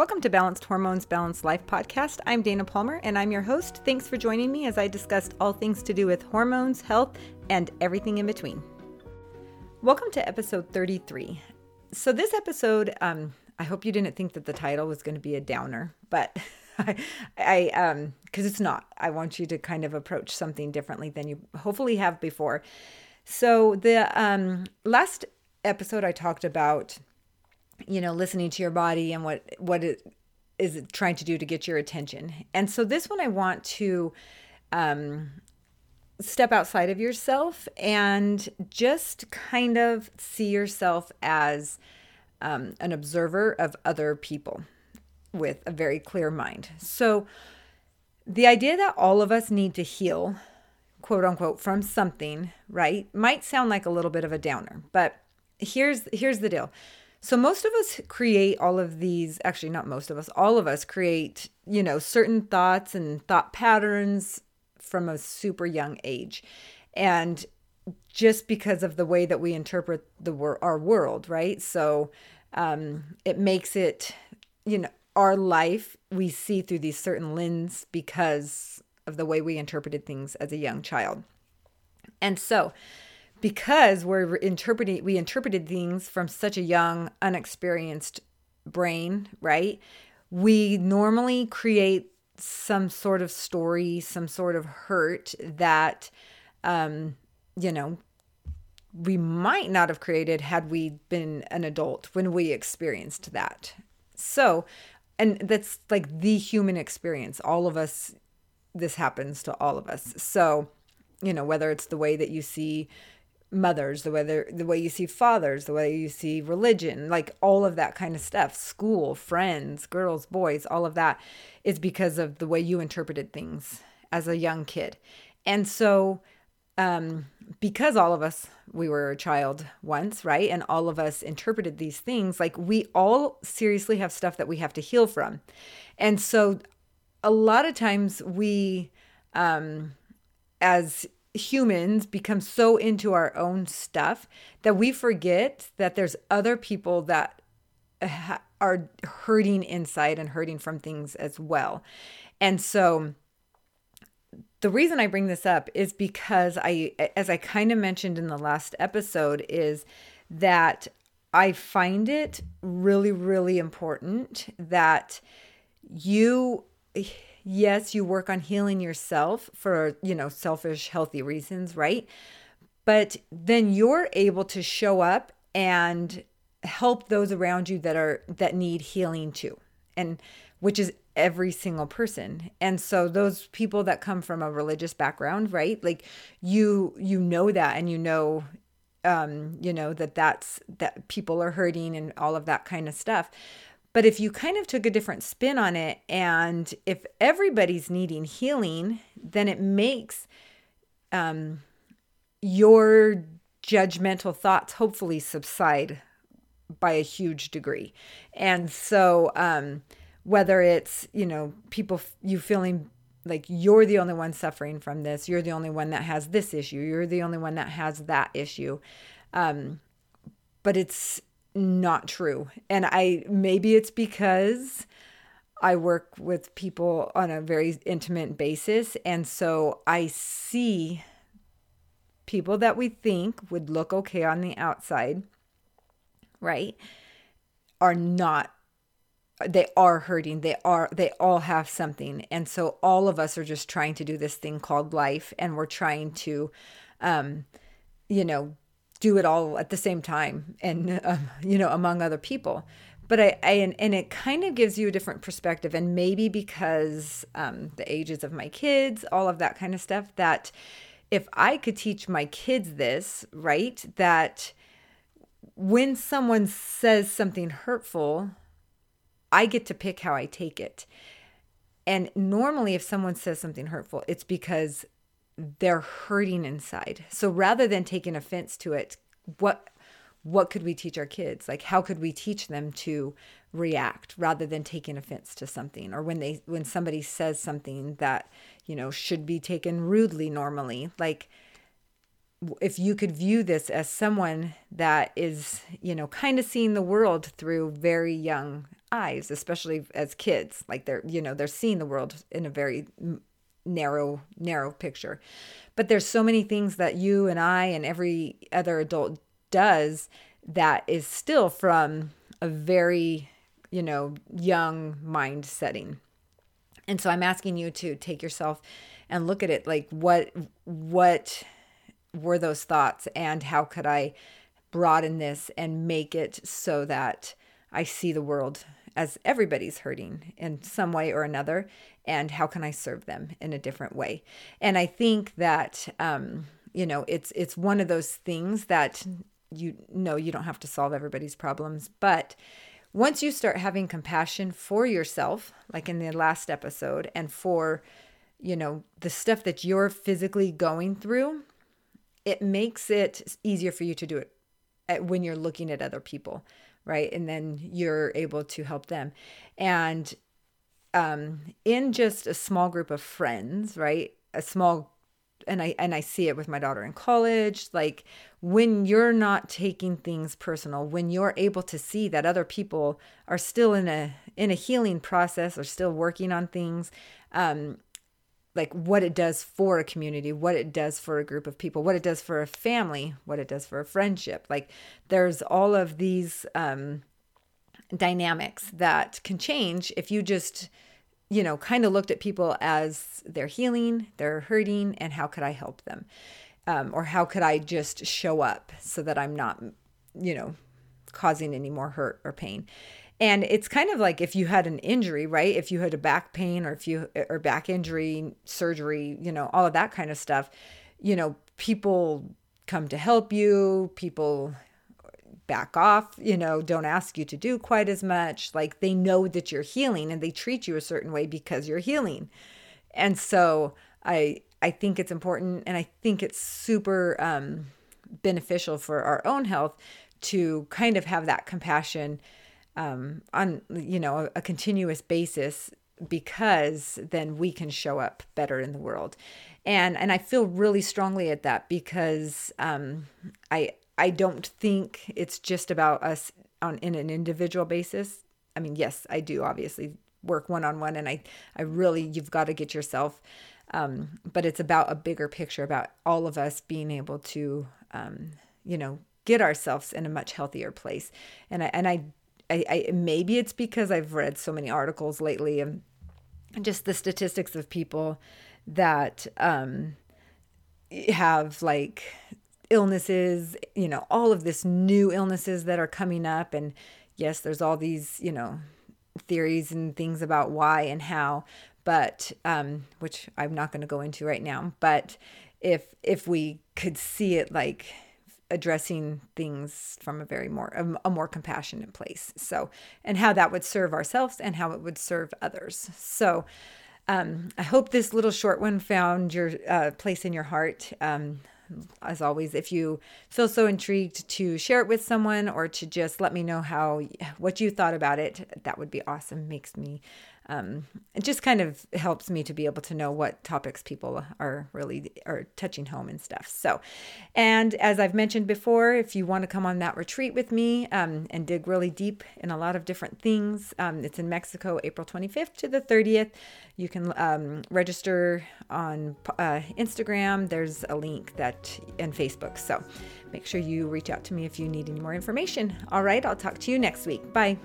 Welcome to Balanced Hormones, Balanced Life podcast. I'm Dana Palmer and I'm your host. Thanks for joining me as I discuss all things to do with hormones, health, and everything in between. Welcome to episode 33. So, this episode, um, I hope you didn't think that the title was going to be a downer, but I, I um, because it's not. I want you to kind of approach something differently than you hopefully have before. So, the um, last episode I talked about you know, listening to your body and what what it is trying to do to get your attention. And so this one I want to um, step outside of yourself and just kind of see yourself as um, an observer of other people with a very clear mind. So the idea that all of us need to heal, quote unquote, from something, right, might sound like a little bit of a downer, but here's here's the deal so most of us create all of these, actually not most of us, all of us create, you know, certain thoughts and thought patterns from a super young age. And just because of the way that we interpret the wor- our world, right? So um, it makes it, you know, our life we see through these certain lens because of the way we interpreted things as a young child. And so because we're interpreting we interpreted things from such a young unexperienced brain right? We normally create some sort of story some sort of hurt that um you know we might not have created had we been an adult when we experienced that. So and that's like the human experience. All of us this happens to all of us. So you know whether it's the way that you see mothers, the way the way you see fathers, the way you see religion, like all of that kind of stuff, school, friends, girls, boys, all of that is because of the way you interpreted things as a young kid. And so um because all of us we were a child once, right? And all of us interpreted these things, like we all seriously have stuff that we have to heal from. And so a lot of times we um as humans become so into our own stuff that we forget that there's other people that uh, ha- are hurting inside and hurting from things as well. And so the reason I bring this up is because I as I kind of mentioned in the last episode is that I find it really really important that you yes, you work on healing yourself for, you know, selfish, healthy reasons, right? But then you're able to show up and help those around you that are that need healing too. And which is every single person. And so those people that come from a religious background, right? Like you you know that and you know um you know that that's that people are hurting and all of that kind of stuff. But if you kind of took a different spin on it, and if everybody's needing healing, then it makes um, your judgmental thoughts hopefully subside by a huge degree. And so, um, whether it's, you know, people, you feeling like you're the only one suffering from this, you're the only one that has this issue, you're the only one that has that issue. Um, but it's, not true. And I maybe it's because I work with people on a very intimate basis. And so I see people that we think would look okay on the outside, right? Are not they are hurting they are they all have something and so all of us are just trying to do this thing called life and we're trying to um you know do it all at the same time and uh, you know among other people. But I, I and, and, it kind of gives you a different perspective. And maybe because um, the ages of my kids all of that kind of stuff that if i could teach my kids this right that when someone says something hurtful i get to pick how i take it. And normally if someone says something hurtful it's because they're hurting inside. So rather than taking offense to it, what what could we teach our kids? Like how could we teach them to react rather than taking offense to something or when they when somebody says something that, you know, should be taken rudely normally, like if you could view this as someone that is, you know, kind of seeing the world through very young eyes, especially as kids, like they're, you know, they're seeing the world in a very narrow, narrow picture. But there's so many things that you and I and every other adult does that is still from a very, you know, young mind setting. And so I'm asking you to take yourself and look at it like what what were those thoughts and how could I broaden this and make it so that I see the world as everybody's hurting in some way or another and how can I serve them in a different way. And I think that um, you know it's it's one of those things that you know you don't have to solve everybody's problems, but once you start having compassion for yourself, like in the last episode, and for you know the stuff that you're physically going through, it makes it easier for you to do it when you're looking at other people, right? And then you're able to help them. And um, in just a small group of friends, right? A small and I and I see it with my daughter in college like when you're not taking things personal when you're able to see that other people are still in a in a healing process or still working on things um like what it does for a community, what it does for a group of people, what it does for a family, what it does for a friendship. Like there's all of these um, dynamics that can change if you just, you know, kind of looked at people as they're healing, they're hurting, and how could I help them? Um, or how could I just show up so that I'm not, you know, causing any more hurt or pain? And it's kind of like if you had an injury, right? If you had a back pain or if you or back injury, surgery, you know, all of that kind of stuff, you know, people come to help you, people back off, you know, don't ask you to do quite as much. Like they know that you're healing and they treat you a certain way because you're healing. And so I I think it's important and I think it's super um beneficial for our own health to kind of have that compassion um, on you know a, a continuous basis because then we can show up better in the world and and i feel really strongly at that because um, i i don't think it's just about us on in an individual basis. I mean yes i do obviously work one on one and i i really you've got to get yourself um, but it's about a bigger picture about all of us being able to um, you know get ourselves in a much healthier place. And i and i I, I maybe it's because I've read so many articles lately and just the statistics of people that um, have like illnesses, you know, all of this new illnesses that are coming up. And yes, there's all these, you know, theories and things about why and how, but um, which I'm not going to go into right now. But if if we could see it like addressing things from a very more a, a, more compassionate place so and how that would serve ourselves and how it would serve others so um, i hope this little short one found your uh, place in your heart um, as always if you feel so intrigued to share it with someone or to just let me know how what you thought about it that would be awesome. Makes me um, it just kind of helps me to be able to know what topics people are really are touching home and stuff. So, and as I've mentioned before, if you want to come on that retreat with me um, and dig really deep in a lot of different things, um, it's in Mexico, April 25th to the 30th. You can um, register on uh, Instagram. There's a link that and Facebook. So, make sure you reach out to me if you need any more information. All right, I'll talk to you next week. Bye.